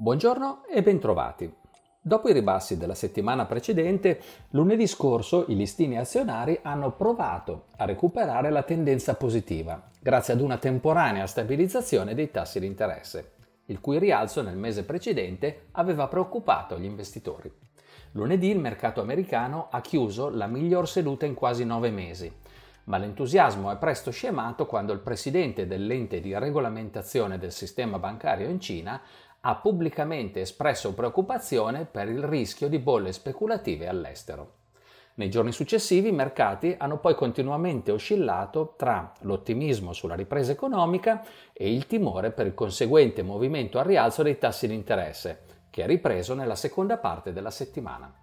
Buongiorno e bentrovati. Dopo i ribassi della settimana precedente, lunedì scorso i listini azionari hanno provato a recuperare la tendenza positiva, grazie ad una temporanea stabilizzazione dei tassi di interesse, il cui rialzo nel mese precedente aveva preoccupato gli investitori. Lunedì il mercato americano ha chiuso la miglior seduta in quasi nove mesi, ma l'entusiasmo è presto scemato quando il presidente dell'ente di regolamentazione del sistema bancario in Cina ha pubblicamente espresso preoccupazione per il rischio di bolle speculative all'estero. Nei giorni successivi i mercati hanno poi continuamente oscillato tra l'ottimismo sulla ripresa economica e il timore per il conseguente movimento al rialzo dei tassi di interesse, che è ripreso nella seconda parte della settimana.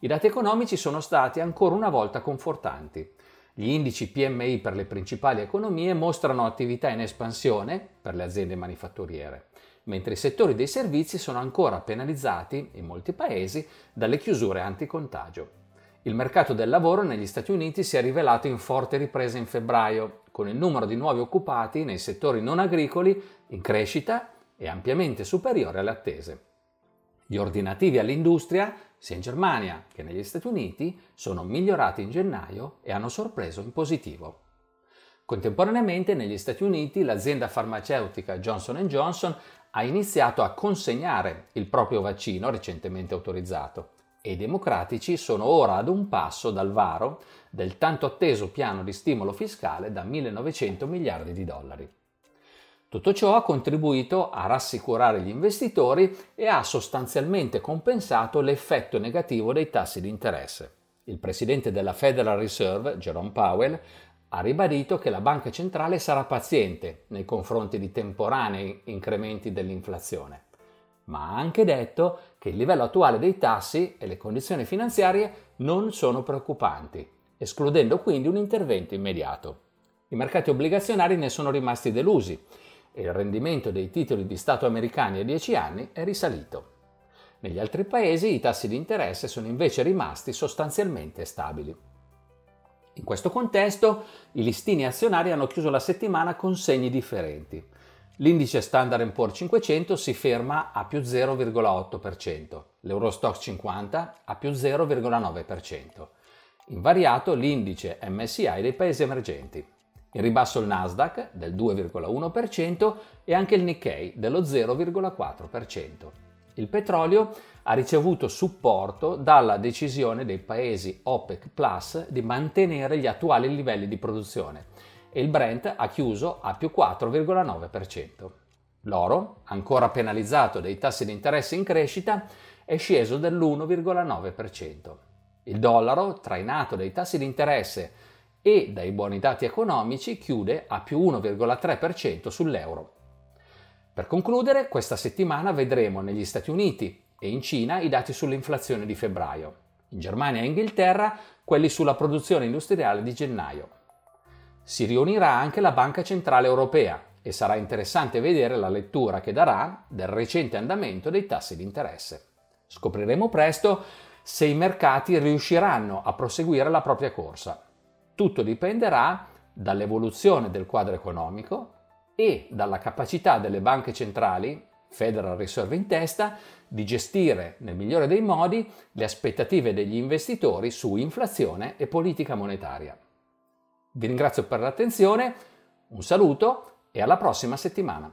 I dati economici sono stati ancora una volta confortanti. Gli indici PMI per le principali economie mostrano attività in espansione per le aziende manifatturiere mentre i settori dei servizi sono ancora penalizzati, in molti paesi, dalle chiusure anticontagio. Il mercato del lavoro negli Stati Uniti si è rivelato in forte ripresa in febbraio, con il numero di nuovi occupati nei settori non agricoli in crescita e ampiamente superiore alle attese. Gli ordinativi all'industria, sia in Germania che negli Stati Uniti, sono migliorati in gennaio e hanno sorpreso in positivo. Contemporaneamente negli Stati Uniti l'azienda farmaceutica Johnson Johnson ha iniziato a consegnare il proprio vaccino recentemente autorizzato e i democratici sono ora ad un passo dal varo del tanto atteso piano di stimolo fiscale da 1900 miliardi di dollari. Tutto ciò ha contribuito a rassicurare gli investitori e ha sostanzialmente compensato l'effetto negativo dei tassi di interesse. Il presidente della Federal Reserve, Jerome Powell, ha ribadito che la banca centrale sarà paziente nei confronti di temporanei incrementi dell'inflazione, ma ha anche detto che il livello attuale dei tassi e le condizioni finanziarie non sono preoccupanti, escludendo quindi un intervento immediato. I mercati obbligazionari ne sono rimasti delusi e il rendimento dei titoli di Stato americani a 10 anni è risalito. Negli altri paesi i tassi di interesse sono invece rimasti sostanzialmente stabili. In questo contesto i listini azionari hanno chiuso la settimana con segni differenti. L'indice Standard Poor's 500 si ferma a più 0,8%, l'Eurostock 50 a più 0,9%. Invariato l'indice MSI dei paesi emergenti. In ribasso il Nasdaq del 2,1% e anche il Nikkei dello 0,4%. Il petrolio ha ricevuto supporto dalla decisione dei paesi OPEC Plus di mantenere gli attuali livelli di produzione e il Brent ha chiuso a più 4,9%. L'oro, ancora penalizzato dai tassi di interesse in crescita, è sceso dell'1,9%. Il dollaro, trainato dai tassi di interesse e dai buoni dati economici, chiude a più 1,3% sull'euro. Per concludere, questa settimana vedremo negli Stati Uniti e in Cina i dati sull'inflazione di febbraio, in Germania e Inghilterra quelli sulla produzione industriale di gennaio. Si riunirà anche la Banca Centrale Europea e sarà interessante vedere la lettura che darà del recente andamento dei tassi di interesse. Scopriremo presto se i mercati riusciranno a proseguire la propria corsa. Tutto dipenderà dall'evoluzione del quadro economico, e dalla capacità delle banche centrali, Federal Reserve in testa, di gestire nel migliore dei modi le aspettative degli investitori su inflazione e politica monetaria. Vi ringrazio per l'attenzione, un saluto e alla prossima settimana.